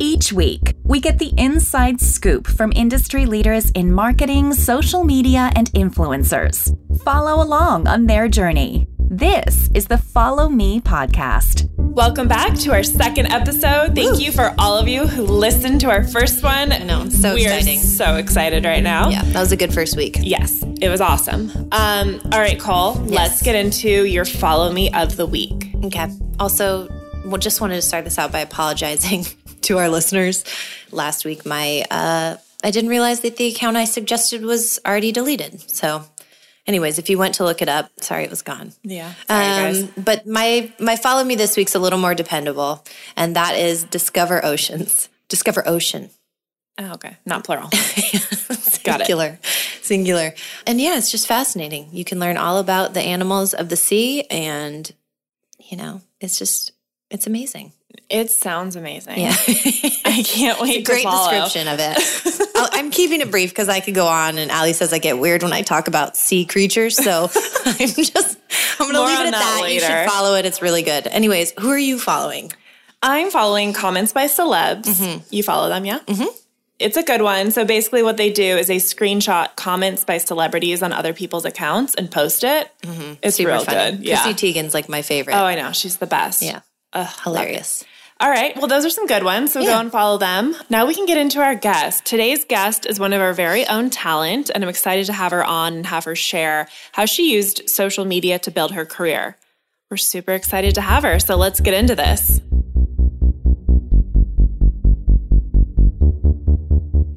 Each week, we get the inside scoop from industry leaders in marketing, social media, and influencers. Follow along on their journey. This is the Follow Me podcast. Welcome back to our second episode. Thank you for all of you who listened to our first one. I know, so we exciting. are so excited right now. Yeah, that was a good first week. Yes, it was awesome. Um, all right, Cole, let's get into your follow me of the week. Okay. Also, well, just wanted to start this out by apologizing to our listeners. Last week, my uh, I didn't realize that the account I suggested was already deleted. So, anyways, if you went to look it up, sorry, it was gone. Yeah. Sorry. Um, but my my follow me this week's a little more dependable, and that is Discover Oceans. Discover Ocean. Oh, okay. Not plural. Got. Singular. Singular. And yeah, it's just fascinating. You can learn all about the animals of the sea and you know, it's just it's amazing. It sounds amazing. Yeah. I can't wait great description of it. I'll- I'm keeping it brief because I could go on, and Ali says I get weird when I talk about sea creatures. So I'm just, I'm going to leave it at that. You should follow it. It's really good. Anyways, who are you following? I'm following comments by celebs. Mm-hmm. You follow them, yeah? Mm-hmm. It's a good one. So basically, what they do is they screenshot comments by celebrities on other people's accounts and post it. It's Super real funny. good. Yeah. Chrissy Teigen's like my favorite. Oh, I know. She's the best. yeah. Hilarious. All right. Well, those are some good ones. So go and follow them. Now we can get into our guest. Today's guest is one of our very own talent, and I'm excited to have her on and have her share how she used social media to build her career. We're super excited to have her. So let's get into this.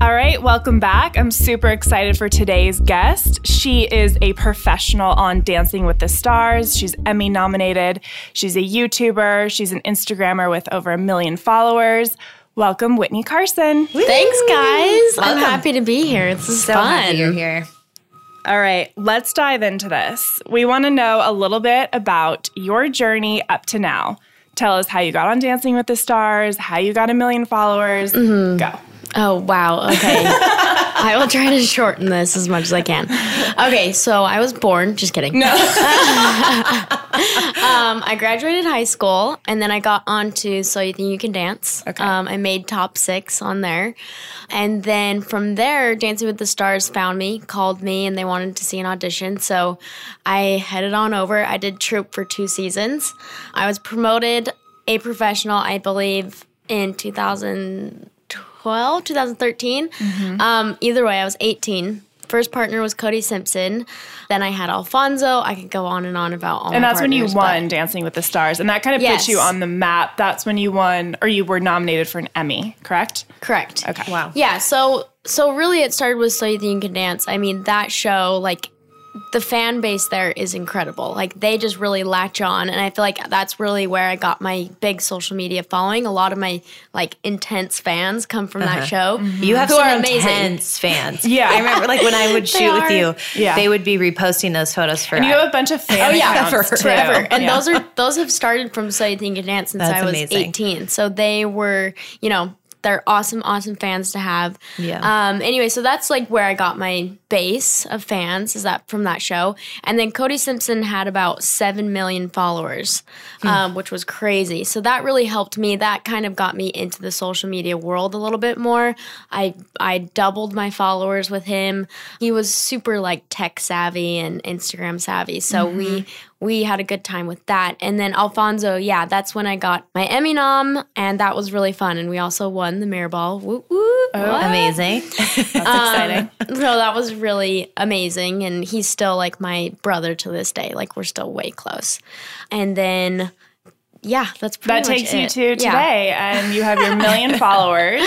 All right, welcome back. I'm super excited for today's guest. She is a professional on Dancing with the Stars. She's Emmy nominated. She's a YouTuber. She's an Instagrammer with over a million followers. Welcome, Witney Carson. Thanks, guys. I'm happy to be here. This is So fun. happy you're here. All right, let's dive into this. We want to know a little bit about your journey up to now. Tell us how you got on Dancing with the Stars, how you got a million followers. Mm-hmm. Go. Oh, wow. Okay. I will try to shorten this as much as I can. Okay, so I was born, just kidding. No. Um, I graduated high school and then I got on to So You Think You Can Dance. Okay. Um, I made top six on there. And then from there, Dancing with the Stars found me, called me, and they wanted to see an audition. So I headed on over. I did Troupe for two seasons. I was promoted a professional, I believe, in 2012, 2013. Um, either way, I was 18. First partner was Cody Simpson. Then I had Alfonso. I could go on and on about all And my that's when you partners, but- won Dancing with the Stars. And that kind of put Yes. you on the map. That's when you won, or you were nominated for an Emmy, correct? Correct. Okay. Wow. Yeah, so so really it started with So You Think You Can Dance. I mean, that show, like the fan base there is incredible. Like they just really latch on and I feel like that's really where I got my big social media following. A lot of my like intense fans come from that uh-huh. show. Mm-hmm. You have who some are amazing. intense fans. Yeah. I remember like when I would shoot with you, Yeah. they would be reposting those photos for And you have a bunch of fans. Oh yeah, accounts, too. forever. And Yeah. those are those have started from So You Think You Can Dance since That's I was amazing. 18. So they were, you know, they're awesome, awesome fans to have. Yeah. Um. Anyway, so that's like where I got my base of fans is that from that show, and then Cody Simpson had about seven million followers, um, which was crazy. So that really helped me. That kind of got me into the social media world a little bit more. I I doubled my followers with him. He was super like tech savvy and Instagram savvy. So we we had a good time with that. And then Alfonso, yeah, that's when I got my Emmy nom, and that was really fun. And we also won the Mirror Ball. Whoop, whoop. What? Amazing. Um, that's exciting. So that was really amazing. And he's still like my brother to this day. Like we're still way close. And then, yeah, that's pretty that takes you it. to Yeah. today and you have your million followers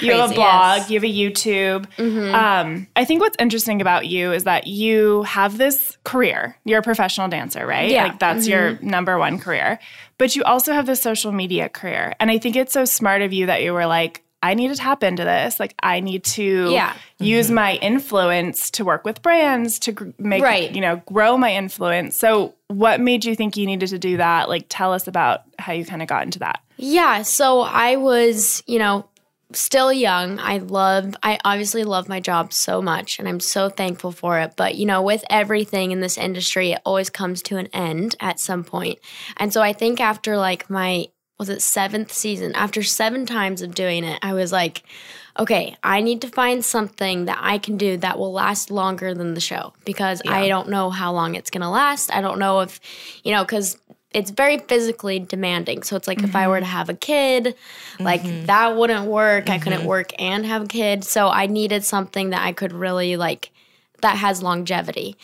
you have a blog Yes. you have a youtube um, i think what's interesting about you is that you have this career you're a professional dancer right Yeah. like that's your number one career but you also have this social media career and i think it's so smart of you that you were like I need to tap into this. Like, I need to Yeah. use mm-hmm. my influence to work with brands to gr- make, Right. you know, grow my influence. So, what made you think you needed to do that? Like, tell us about how you kind of got into that. Yeah, so I was, you know, still young. I love I obviously love my job so much and I'm so thankful for it, but you know, with everything in this industry, it always comes to an end at some point. And so I think after like my was it seventh season, after seven times of doing it, I was like, okay, I need to find something that I can do that will last longer than the show because I don't know how long it's going to last. I don't know if, you know, because it's very physically demanding. So it's like if I were to mm-hmm. have a kid, like mm-hmm. that wouldn't work. I couldn't mm-hmm. work and have a kid. So I needed something that I could really like that has longevity.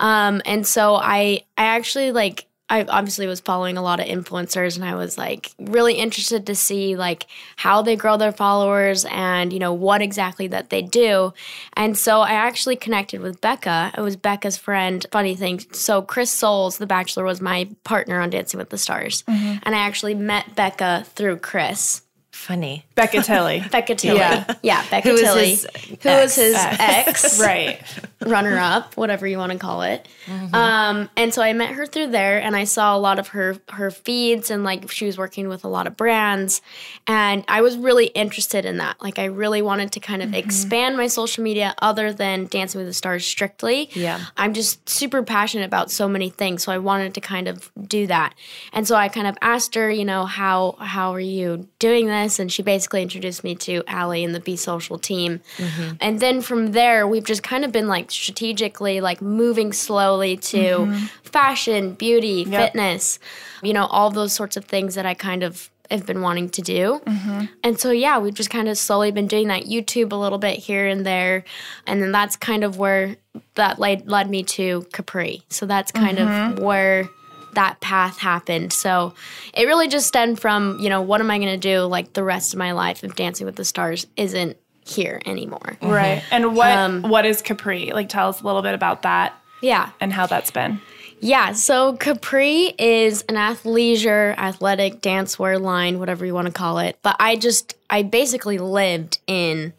Um, and so I I actually like I obviously was following a lot of influencers and I was like really interested to see like how they grow their followers and you know what exactly that they do. And so I actually connected with Becca. It was Becca's friend. Funny thing. So Chris Soules, the bachelor, was my partner on Dancing with the Stars. Mm-hmm. And I actually met Becca through Chris. Funny. Becca Tilley. Becca Tilley. Yeah. Yeah, Becca Who is Tilley. his who was his ex. right. runner up, whatever you want to call it. Um, and so I met her through there, and I saw a lot of her her feeds, and like she was working with a lot of brands, and I was really interested in that. Like I really wanted to kind of expand my social media other than Dancing with the Stars strictly. Yeah. I'm just super passionate about so many things, so I wanted to kind of do that. And so I kind of asked her, you know, how how are you doing this? And she basically introduced me to Allie and the Be Social team. Mm-hmm. And then from there, we've just kind of been like strategically like moving slowly to mm-hmm. fashion, beauty, fitness, you know, all those sorts of things that I kind of have been wanting to do. Mm-hmm. And so, yeah, we've just kind of slowly been doing that YouTube a little bit here and there. And then that's kind of where that led, led me to Capri. So that's kind of where that path happened. So it really just stemmed from, you know, what am I going to do like the rest of my life if Dancing with the Stars isn't here anymore? Right. And what um, what is Capri? Like tell us a little bit about that Yeah. and how that's been. Yeah, so Capri is an athleisure, athletic dancewear line, whatever you want to call it. But I just, I basically lived in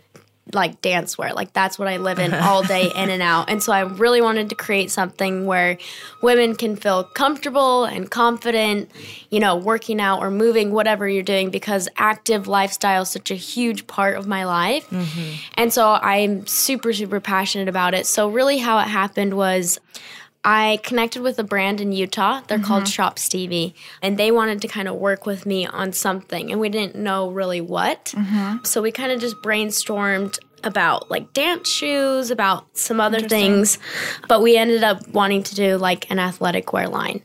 like dancewear. Like that's what I live in all day in and out. And so I really wanted to create something where women can feel comfortable and confident, you know, working out or moving, whatever you're doing, because active lifestyle is such a huge part of my life. Mm-hmm. And so I'm super, super passionate about it. So really how it happened was I connected with a brand in Utah. They're called Shop Stevie, and they wanted to kind of work with me on something, and we didn't know really what. So we kind of just brainstormed about like dance shoes, about some other things, but we ended up wanting to do like an athletic wear line.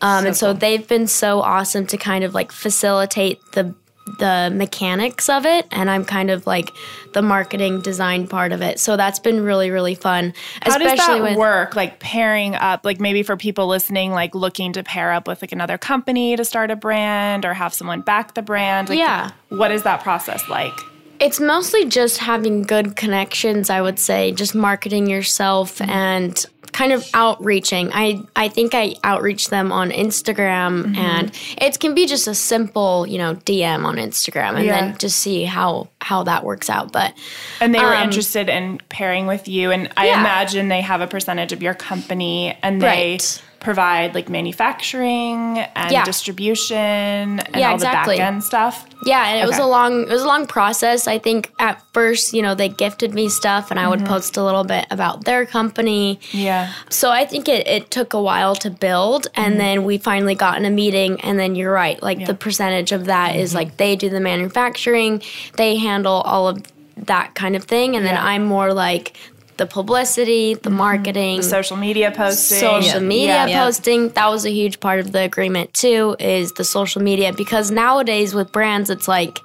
Um, and so they've been so awesome to kind of like facilitate the the mechanics of it and I'm kind of like the marketing design part of it. So that's been really really fun. How does that with work? Like pairing up, like maybe for people listening, like looking to pair up with like another company to start a brand or have someone back the brand. Like, Yeah. What is that process like? It's mostly just having good connections, I would say, just marketing yourself Mm-hmm. and kind of outreaching. I I think I outreach them on Instagram Mm-hmm. and it can be just a simple, you know, DM on Instagram and Yeah. then just see how how that works out. But And they were Um, interested in pairing with you. And I Yeah. imagine they have a percentage of your company and they Right. Provide like manufacturing and Yeah. distribution and Yeah, all exactly. the back end stuff. Yeah, and it was a long it was a long process. I think at first, you know, they gifted me stuff and I would mm-hmm. post a little bit about their company. Yeah. So I think it, it took a while to build and mm-hmm. then we finally got in a meeting and then you're right, like the percentage of that is mm-hmm. like they do the manufacturing, they handle all of that kind of thing and then I'm more like the publicity, the marketing, Social media posting. social media Yeah. Yeah. posting that was a huge part of the agreement too is the social media because nowadays with brands it's like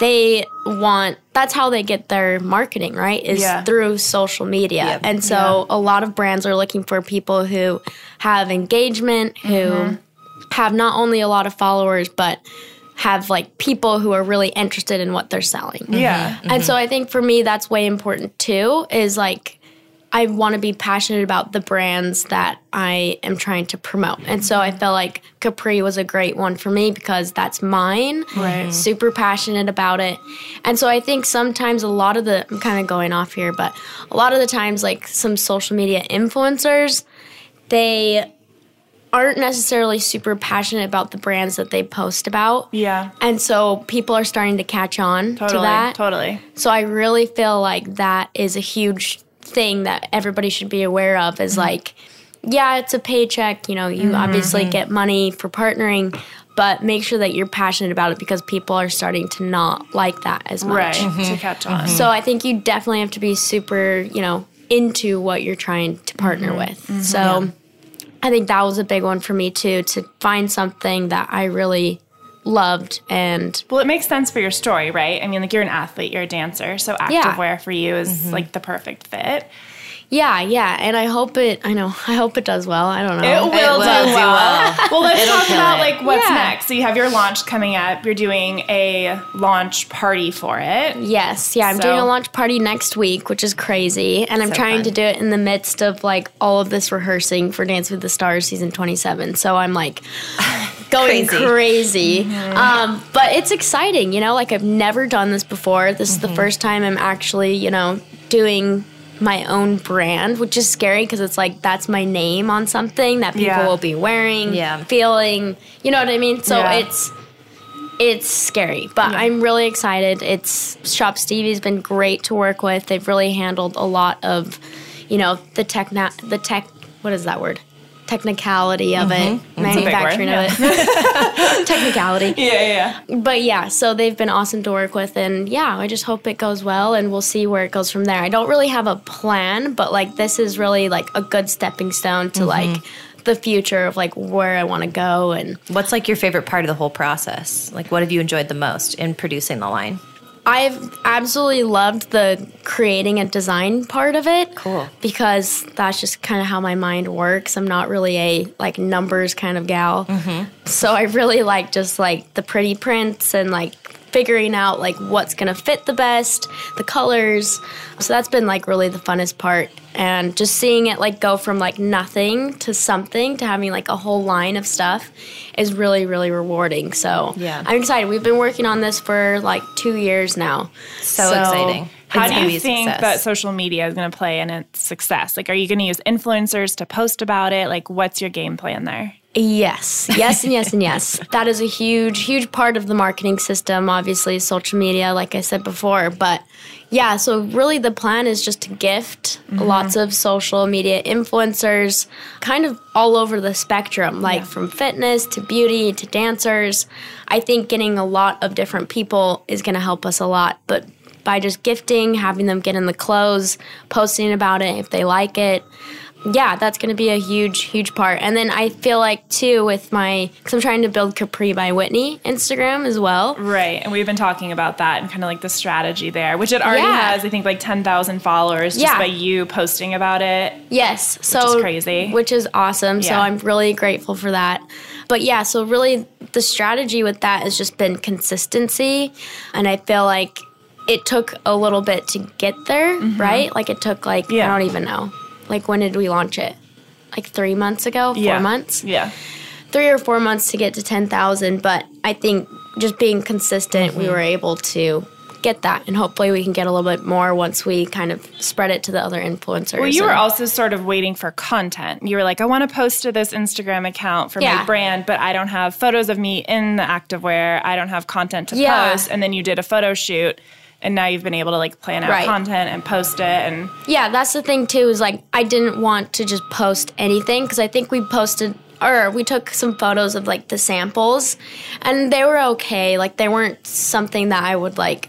they want that's how they get their marketing right is Yeah. through social media Yep. and so a lot of brands are looking for people who have engagement who Mm-hmm. have not only a lot of followers but have like people who are really interested in what they're selling Yeah. Mm-hmm. Mm-hmm. and so I think for me, that's way important too, is like, I want to be passionate about the brands that I am trying to promote. And so I felt like Capri was a great one for me because that's mine. Right. Mm-hmm. Super passionate about it. And so I think sometimes a lot of the, I'm kind of going off here, but a lot of the times, like some social media influencers, they aren't necessarily super passionate about the brands that they post about. Yeah. And so people are starting to catch on Totally. to that. Totally. So I really feel like that is a huge thing that everybody should be aware of is mm-hmm. like, yeah, it's a paycheck, you know, you mm-hmm, obviously mm-hmm. get money for partnering, but make sure that you're passionate about it because people are starting to not like that as much. Right. To catch on. So I think you definitely have to be super, you know, into what you're trying to partner with. So I think that was a big one for me too to find something that I really loved and Well, it makes sense for your story, right? I mean, like you're an athlete, you're a dancer, so activewear for you is mm-hmm. like the perfect fit. Yeah, yeah, and I hope it I know, I hope it does well. I don't know. It will, it will do do well. well, let's It'll talk about it. like what's Yeah. next. So you have your launch coming up. You're doing a launch party for it. Yes, yeah, I'm So- doing a launch party next week, which is crazy, and I'm So trying fun. to do it in the midst of like all of this rehearsing for Dance with the Stars season 27. So I'm like going Crazy. crazy, um, but it's exciting. You know, like I've never done this before. This is the first time I'm actually, you know, doing my own brand, which is scary because it's like that's my name on something that people Yeah. will be wearing, Yeah. feeling. You know what I mean? So Yeah. it's it's scary, but I'm really excited. It's Shop Stevie's been great to work with. They've really handled a lot of, you know, the tech, the tech. What is that word? Technicality of it, mm-hmm. manufacturing of it, technicality. Yeah, yeah. But yeah, so they've been awesome to work with, and yeah, I just hope it goes well, and we'll see where it goes from there. I don't really have a plan, but like this is really like a good stepping stone to mm-hmm. like the future of like where I want to go and What's like your favorite part of the whole process? Like, what have you enjoyed the most in producing the line? I've absolutely loved the creating a design part of it. Cool. Because that's just kind of how my mind works. I'm not really a like numbers kind of gal. Mm-hmm. So I really like just like the pretty prints and like figuring out like what's going to fit the best, the colors. So that's been like really the funnest part and just seeing it like go from like nothing to something to having like a whole line of stuff is really really rewarding. So Yeah. I'm excited. We've been working on this for like 2 years now. So, exciting. How do you think success. that social media is going to play in its success? Like, are you going to use influencers to post about it? Like, what's your game plan there? Yes, yes, and yes, and yes. That is a huge, huge part of the marketing system, obviously, social media, like I said before. But yeah, so really the plan is just to gift mm-hmm. lots of social media influencers kind of all over the spectrum, like from fitness to beauty to dancers. I think getting a lot of different people is going to help us a lot. But by just gifting, having them get in the clothes, posting about it if they like it, yeah, that's going to be a huge, huge part. And then I feel like too with my, because I'm trying to build Capri by Witney Instagram as well. Right. And we've been talking about that and kind of like the strategy there, which it already Yeah. has, I think, like 10,000 followers just Yeah. by you posting about it. Yes, so is crazy. which is awesome. So I'm really grateful for that. But yeah, so really the strategy with that has just been consistency, and I feel like it took a little bit to get there, right? Like it took like Mm-hmm. Yeah. I don't even know. Like when did we launch it? Like three months ago, four yeah. months. Yeah. three or four months to get to 10,000, but I think just being consistent, Mm-hmm. we were able to get that. And hopefully we can get a little bit more once we kind of spread it to the other influencers. Well, you were also sort of waiting for content. You were like, I want to post to this Instagram account for my brand, but I don't have photos of me in the activewear. I don't have content to Yeah. post. And then you did a photo shoot, and now you've been able to like plan out Right. content and post it. And Yeah, that's the thing too, is like I didn't want to just post anything because I think we posted or we took some photos of like the samples and they were okay. Like they weren't something that I would like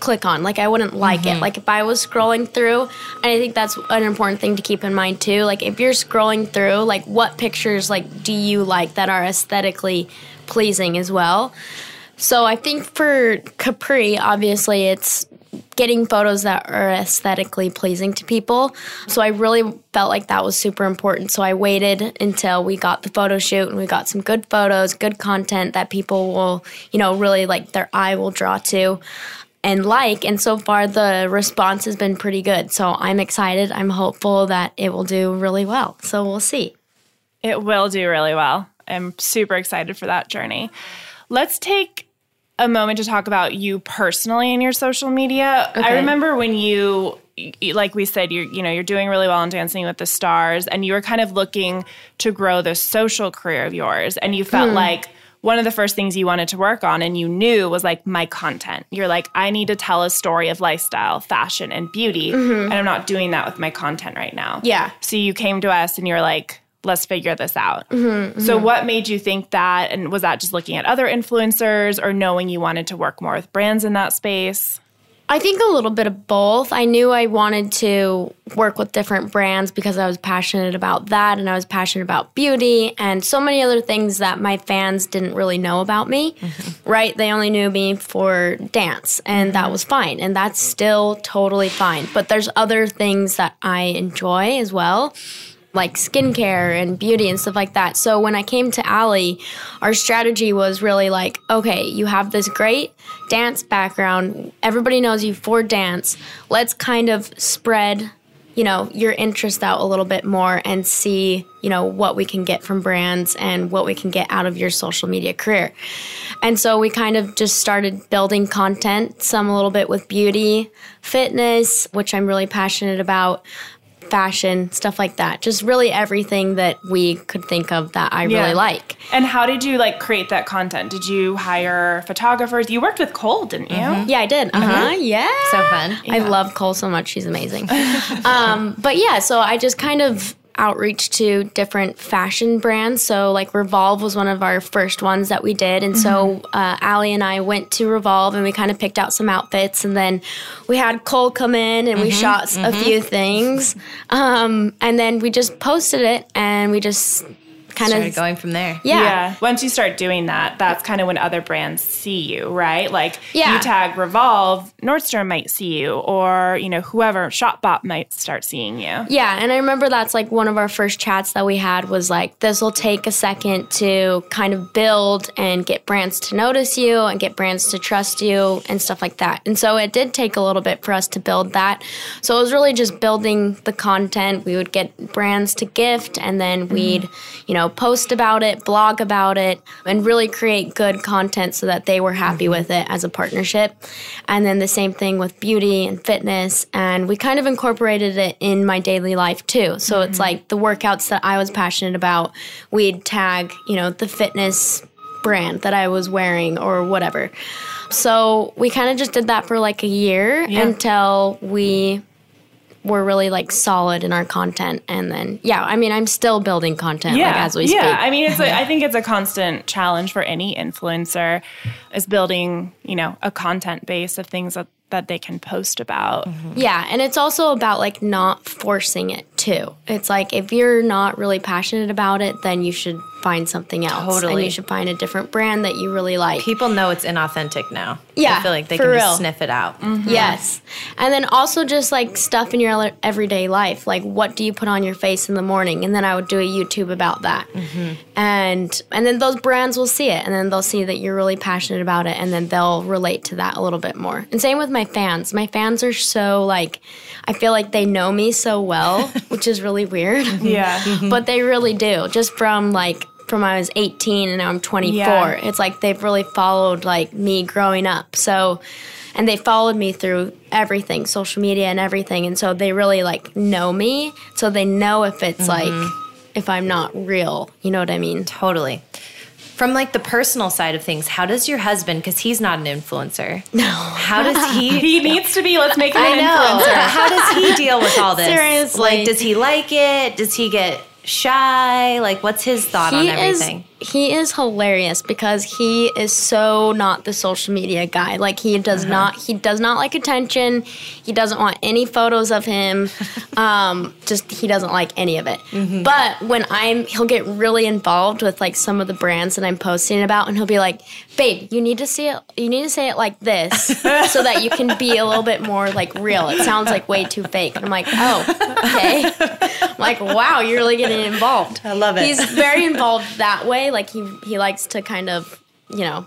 click on. Like I wouldn't like it. Mm-hmm. Like if I was scrolling through, and I think that's an important thing to keep in mind too. Like if you're scrolling through, like what pictures like do you like that are aesthetically pleasing as well? So I think for Capri, obviously it's getting photos that are aesthetically pleasing to people. So I really felt like that was super important. So I waited until we got the photo shoot and we got some good photos, good content that people will, you know, really like their eye will draw to and like. And so far the response has been pretty good. So I'm excited. I'm hopeful that it will do really well. So we'll see. it will do really well. I'm super excited for that journey. Let's take a moment to talk about you personally and your social media. I remember when you like we said you're you know you're doing really well in dancing with the stars and you were kind of looking to grow the social career of yours and you felt hmm. like one of the first things you wanted to work on and you knew was like my content. You're like I need to tell a story of lifestyle, fashion and beauty mm-hmm. and I'm not doing that with my content right now. Yeah. So you came to us and you're like, let's figure this out. Mm-hmm, So, what made you think that? And was that just looking at other influencers or knowing you wanted to work more with brands in that space? I think a little bit of both. I knew I wanted to work with different brands because I was passionate about that and I was passionate about beauty and so many other things that my fans didn't really know about me. Right? They only knew me for dance and that was fine and that's still totally fine. But there's other things that I enjoy as well like skincare and beauty and stuff like that. So when I came to Allie, our strategy was really like, okay, you have this great dance background. Everybody knows you for dance. Let's kind of spread, you know, your interest out a little bit more and see, you know, what we can get from brands and what we can get out of your social media career. And so we kind of just started building content, some a little bit with beauty, fitness, which I'm really passionate about fashion, stuff like that. Just really everything that we could think of that I Yeah. really like. And how did you like create that content? Did you hire photographers? You worked with Cole, didn't you? Yeah, I did. Uh huh. Yeah. So fun. I love Cole so much. She's amazing. um, but yeah, so I just kind of outreach to different fashion brands. So like Revolve was one of our first ones that we did. And so uh, Allie and I went to Revolve and we kind of picked out some outfits. And then we had Cole come in and we shot a few things. Um, and then we just posted it and we just kind Started of going from there. yeah. Once you start doing that, that's kind of when other brands see you, right? Like Yeah. you tag Revolve, Nordstrom might see you, or you know whoever Shopbop might start seeing you. Yeah, and I remember that's like one of our first chats that we had was like, this will take a second to kind of build and get brands to notice you and get brands to trust you and stuff like that. And so it did take a little bit for us to build that. So it was really just building the content. We would get brands to gift and then we'd, mm-hmm. you know, post about it, blog about it, and really create good content so that they were happy with it as a partnership. And then the same thing with beauty and fitness. And we kind of incorporated it in my daily life too. So it's mm-hmm. like the workouts that I was passionate about, we'd tag, you know, the fitness brand that I was wearing or whatever. So we kind of just did that for like a year until we were really like solid in our content and then yeah i mean i'm still building content like as we yeah. speak I mean, it's a, I think it's a constant challenge for any influencer is building, you know, a content base of things that, that they can post about. Mm-hmm. Yeah, and it's also about like not forcing it too. It's like if you're not really passionate about it, then you should find something else. totally. And you should find a different brand that you really like. People know it's inauthentic now. Yeah, I feel like they for can real. just sniff it out. Mm-hmm. Yes. And then also just like stuff in your everyday life. Like what do you put on your face in the morning? And then I would do a YouTube about that. Mm-hmm. And and then those brands will see it and then they'll see that you're really passionate about it and then they'll relate to that a little bit more. And same with my fans. My fans are so like I feel like they know me so well, which is really weird. Yeah. but they really do. Just from like from I was 18 and now I'm 24. Yeah. It's like they've really followed like me growing up. So and they followed me through everything, social media and everything. And so they really like know me. So they know if it's like mm-hmm. if I'm not real. You know what I mean? Totally. From like the personal side of things, how does your husband, because he's not an influencer, No. how does he He needs to be. Let's make him I an know. influencer. How does he deal with all this? Seriously. Like, does he like it? Does he get shy? Like, what's his thought on everything? Is, he is hilarious because he is so not the social media guy. Like he does not he does not like attention. He doesn't want any photos of him. um, just he doesn't like any of it. But when I'm he'll get really involved with like some of the brands that I'm posting about and he'll be like, "Babe, you need to see it you need to say it like this so that you can be a little bit more like real. It sounds like way too fake." And I'm like, "Oh, okay." I'm like, "Wow, you're really getting involved." I love it. He's very involved that way. Like he he likes to kind of, you know,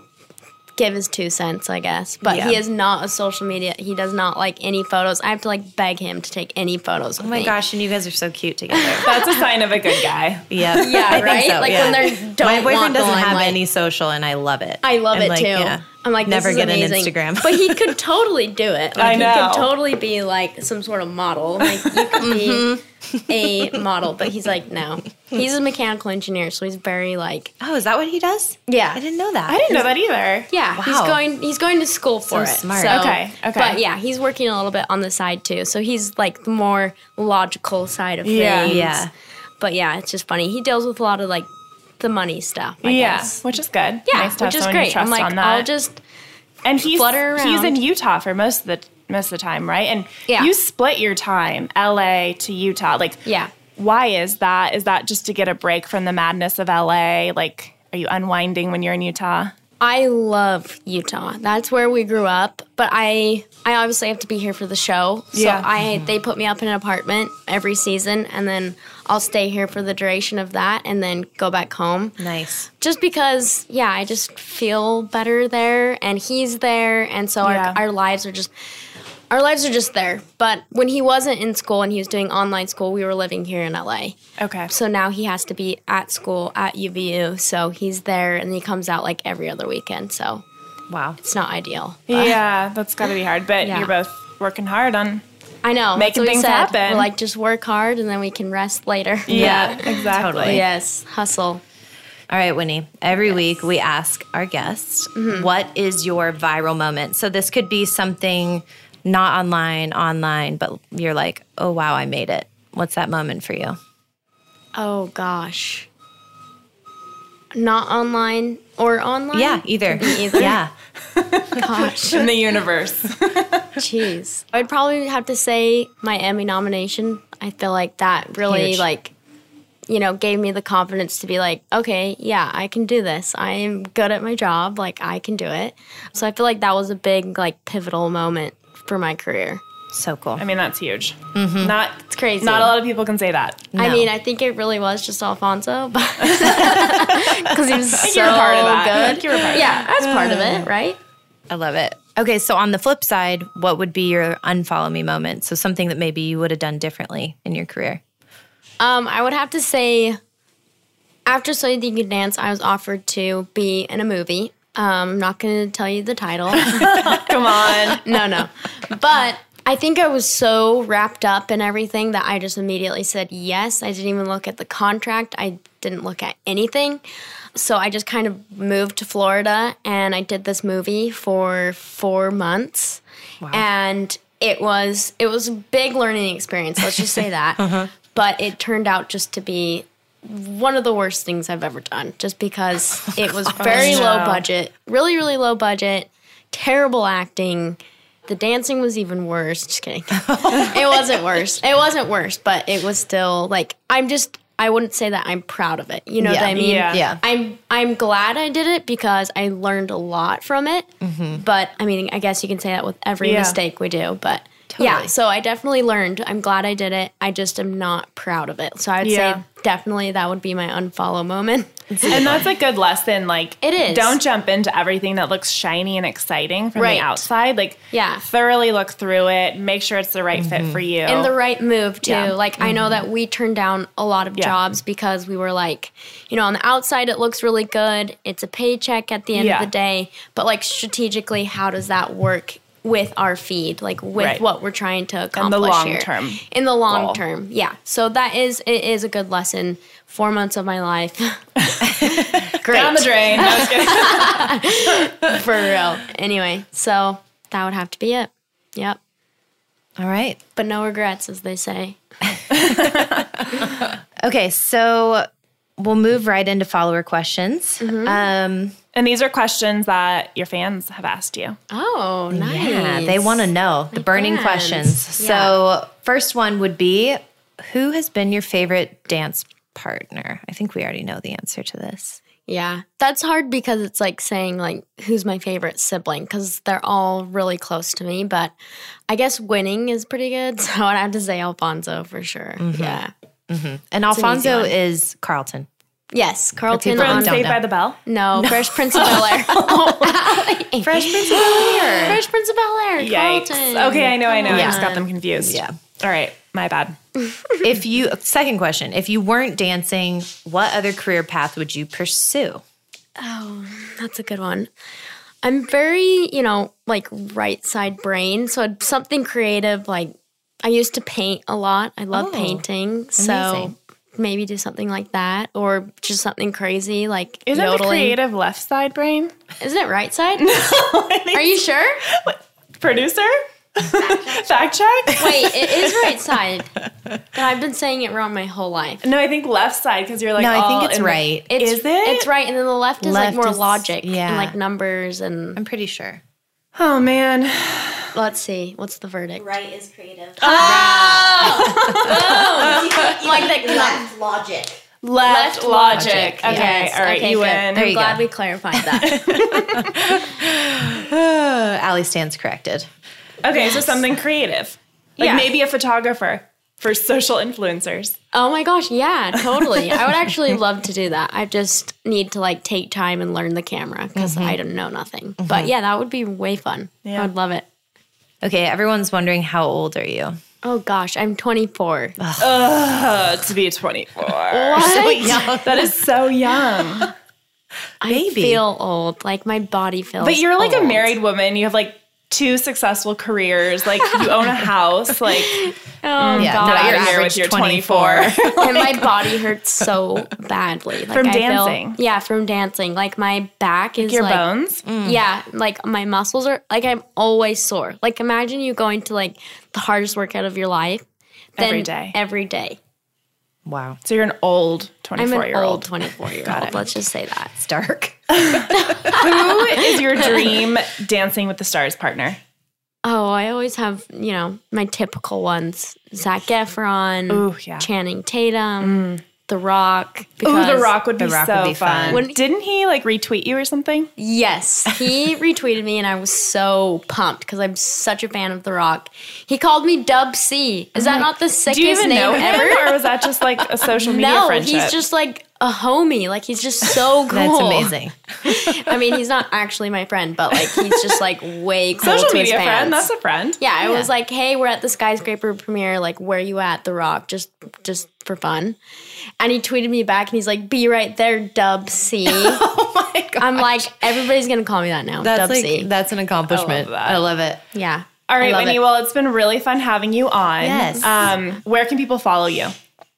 give his two cents, I guess. But he is not a social media. He does not like any photos. I have to like beg him to take any photos. oh my gosh, and you guys are so cute together. That's a sign of a good guy. yeah, Yeah, I right? so, Like yeah. when they're don't My boyfriend the doesn't have limelight. any social, and I love it. I love I'm it like, too. yeah. I'm like, never this is get amazing. an Instagram. but he could totally do it. Like, I He know. could totally be like some sort of model. Like you could be mm-hmm. a model, but he's like, no. He's a mechanical engineer, so he's very like, oh, is that what he does? yeah. I didn't know that. I didn't know that either. Yeah, he's Wow. going. He's going to school for So it. smart. So, Okay, okay. But yeah, he's working a little bit on the side too. So he's like the more logical side of things. Yeah. things. Yeah. but yeah, it's just funny. He deals with a lot of like the money stuff. I yeah, guess. which is good. Yeah, nice which is great. I'm like. I'll just and he's flutter he's in. Utah for most of the most of the time, right? And Yeah. you split your time, LA to Utah. Like, Yeah. why is that? Is that just to get a break from the madness of LA? Like, are you unwinding when you're in Utah? I love Utah. That's where we grew up, but I I obviously have to be here for the show. So Yeah. I they put me up in an apartment every season and then I'll stay here for the duration of that and then go back home. Nice. Just because yeah, I just feel better there and he's there and so Yeah. our our lives are just our lives are just there. But when he wasn't in school and he was doing online school, we were living here in LA. Okay. So now he has to be at school at UVU. So he's there and he comes out like every other weekend. So Wow. it's not ideal. but- yeah, that's got to be hard. But Yeah. you're both working hard on. I know. Making things said. happen. We're like, just work hard and then we can rest later. Yeah, exactly. totally. yes, hustle. All right, Winnie. Every week we ask our guests, mm-hmm. what is your viral moment? So this could be something not online, online, but you're like, oh, wow, I made it. What's that moment for you? Oh gosh. Not online or online? Yeah, either. either. Yeah. Gosh. In the universe. Jeez. I'd probably have to say my Emmy nomination. I feel like that really Huge. like you know, gave me the confidence to be like, okay, yeah, I can do this. I am good at my job. Like I can do it. So I feel like that was a big like pivotal moment for my career. So cool. I mean, that's huge. Mm-hmm. Not it's crazy. Not a lot of people can say that. I mean, I think it really was just Alfonso, but because he was so you were part of that. Good. you were part yeah, that's part of it, right? I love it. Okay, so on the flip side, what would be your unfollow me moment? So something that maybe you would have done differently in your career. Um, I would have to say, after So You Think You Can Dance, I was offered to be in a movie. Um, I'm not going to tell you the title. Come on. no, no. But I think I was so wrapped up in everything that I just immediately said yes. I didn't even look at the contract. I didn't look at anything. So I just kind of moved to Florida and I did this movie for four months. And it was it was a big learning experience, let's just say that. Uh-huh. But it turned out just to be one of the worst things I've ever done, just because it was very low no. budget, really, really low budget, terrible acting. The dancing was even worse. Just kidding. it wasn't worse. It wasn't worse, but it was still like I'm just. I wouldn't say that I'm proud of it. You know Yeah. what I mean? Yeah. Yeah. I'm I'm glad I did it because I learned a lot from it. Mm-hmm. But I mean, I guess you can say that with every Yeah. mistake we do. But yeah, so I definitely learned. I'm glad I did it. I just am not proud of it. So I would Yeah. say definitely that would be my unfollow moment. and that's a good lesson. Like, It is. Don't jump into everything that looks shiny and exciting from Right. the outside. Like, Yeah. thoroughly look through it. Make sure it's the right fit mm-hmm. for you. in the right move too. Yeah. Like I know mm-hmm. that we turned down a lot of Yeah. jobs because we were like, you know, on the outside it looks really good. It's a paycheck at the end Yeah. of the day, but like strategically, how does that work? With our feed, like with Right. what we're trying to accomplish in the long here. term in the long goal. term, yeah. So that is it is a good lesson. Four months of my life, great Down the drain. No, for real. Anyway, so that would have to be it. Yep, All right. but no regrets, as they say. Okay, so we'll move right into follower questions. Um, and these are questions that your fans have asked you. Oh, nice. yeah, they want to know the burning fans. questions. So, first one would be Who has been your favorite dance partner? I think we already know the answer to this. Yeah, that's hard because it's like saying like who's my favorite sibling because they're all really close to me. But I guess winning is pretty good, so I'd have to say Alfonso for sure. Mm-hmm. Yeah. Mm-hmm. And an easy Alfonso one. is Carlton. Yes, Carlton people who on From Saved by the Bell. no Fresh Prince of Bel Air. Fresh Prince of Bel-Air. Fresh Prince of Bel Air. Yikes. Carlton. Okay, I know, I know. I just got them confused. Yeah. All right, my bad. if you, second question, if you weren't dancing, what other career path would you pursue? Oh, that's a good one. I'm very, you know, like right side brain. So something creative, like I used to paint a lot. I love Oh, painting. So amazing. Maybe do something like that or just something crazy like Isn't the yodeling. creative left side brain? Isn't it right side? no. Are you sure? Producer? Fact check? Wait, it is right side. But I've been saying it wrong my whole life. No, I think left side because you're like. No, I think it's in the- right. It's, Is it? It's right, and then the left is Left like more is- logic yeah. and like numbers and I'm pretty sure. Oh man. let's see, what's the verdict? Right is creative. Ah! Oh. Like the Left logic. Left, Left logic. logic, Okay. Yes, All right. okay, you good. win. There I'm you glad go. we clarified that. Allie stands corrected. Okay. So something creative. Like Yeah. maybe a photographer for social influencers. oh my gosh, yeah, totally. I would actually love to do that. I just need to like take time and learn the camera because mm-hmm. I don't know nothing. Mm-hmm. But yeah, that would be way fun. Yeah. I would love it. Okay, everyone's wondering how old are you? Oh gosh, I'm 24. Uh, to be 24. What? That is so young. I Baby. feel old. Like my body feels. But you're like a married woman. You have like two successful careers. Like you own a house. Like Oh Yeah, god. not out your of here with average your 24. 24. and my body hurts so badly. Like, From I feel- dancing? yeah, from dancing. Like my back is your like, bones. Mm. Yeah, like my muscles are like I'm always sore. Like imagine you going to like the hardest workout of your life. Then Every day. Every day. Wow, So you're an old I'm 24 an year old old. 24 year old. Let's just say that. it's dark. Who is your dream Dancing with the Stars partner? Oh, I always have, you know, my typical ones. Zac Efron, Ooh, yeah. Channing Tatum, mm. The Rock. Because- The Rock would be Rock so would be fun. fun. Wouldn't- Didn't he like retweet you or something? Yes, he retweeted me, and I was so pumped because I'm such a fan of The Rock. He called me Dub C. Is oh that not the sickest Do you even name know him, ever? or was that just like a social media no, friendship? he's just like a homie. Like he's just so cool. That's amazing. I mean, he's not actually my friend, but like he's just like way cool social to his media fans. friend. That's a friend. yeah, I was like, "Hey, we're at the skyscraper premiere. Like, where you at, The Rock? Just, just for fun." And he tweeted me back, and he's like, "Be right there, Dub C." oh my god, I'm like, everybody's gonna call me that now. that's Dub like C. that's an accomplishment. I love that. I love it. Yeah. All right, love Winnie. it. Well, it's been really fun having you on. Yes. Um, where can people follow you?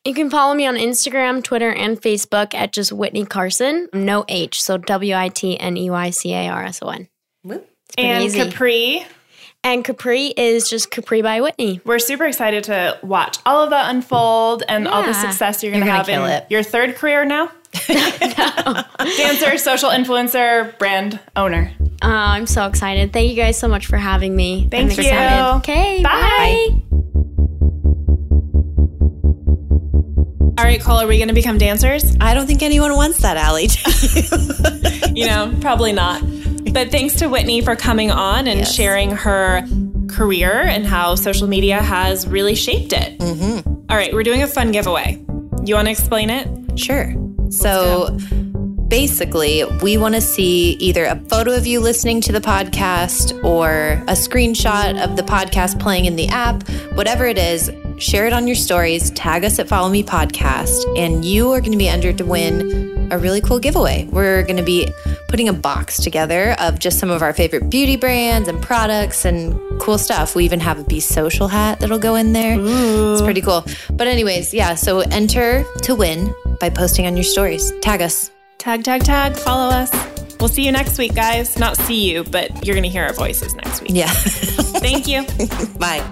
You can follow me on Instagram, Twitter, and Facebook at just Witney Carson. No H, so W I T N E Y C A R S O N. And easy. Capri. And Capri is just Capri by Witney. We're super excited to watch all of that unfold and all the success you're going to You're gonna have in it. your third career now. Dancer, social influencer, brand owner. Uh, I'm so excited. Thank you guys so much for having me. Thank I'm you. excited. Okay, Bye. bye. All right, Cole, are we going to become dancers? I don't think anyone wants that, Allie. You know, probably not. But thanks to Witney for coming on and Yes. sharing her career and how social media has really shaped it. Mm-hmm. All right, we're doing a fun giveaway. You want to explain it? Sure. So basically, we want to see either a photo of you listening to the podcast or a screenshot of the podcast playing in the app, whatever it is. Share it on your stories, tag us at Follow Me Podcast, and you are going to be entered to win a really cool giveaway. We're going to be putting a box together of just some of our favorite beauty brands and products and cool stuff. We even have a Be Social hat that'll go in there. It's pretty cool. But, anyways, yeah, so enter to win by posting on your stories. Tag us. Tag, tag, tag. Follow us. We'll see you next week, guys. Not see you, but you're going to hear our voices next week. Yeah. Thank you. Bye.